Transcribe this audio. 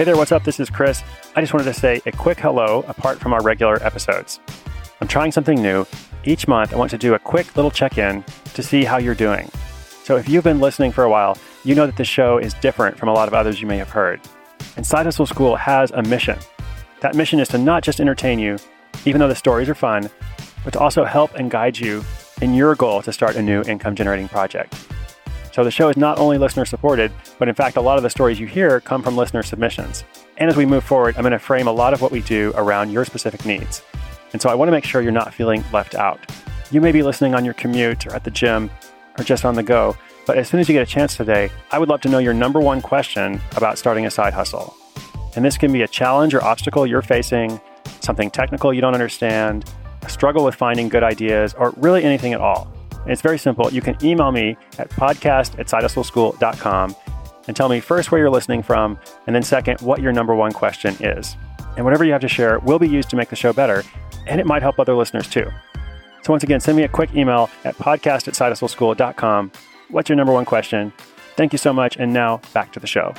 Hey there, what's up? This is Chris. I just wanted to say a quick hello apart from our regular episodes. I'm trying something new. Each month, I want to do a quick little check in to see how you're doing. So, if you've been listening for a while, you know that this show is different from a lot of others you may have heard. And Side Hustle School has a mission. That mission is to not just entertain you, even though the stories are fun, but to also help and guide you in your goal to start a new income generating project. So the show is not only listener supported, but in fact, a lot of the stories you hear come from listener submissions. And as we move forward, I'm going to frame a lot of what we do around your specific needs. And so I want to make sure you're not feeling left out. You may be listening on your commute or at the gym or just on the go, but as soon as you get a chance today, I would love to know your number one question about starting a side hustle. And this can be a challenge or obstacle you're facing, something technical you don't understand, a struggle with finding good ideas, or really anything at all. It's very simple. You can email me at podcast at sidehustleschool.com and tell me first where you're listening from, and then second, what your number one question is. And whatever you have to share will be used to make the show better, and it might help other listeners too. So once again, send me a quick email at podcast at sidehustleschool.com. What's your number one question? Thank you so much. And now back to the show.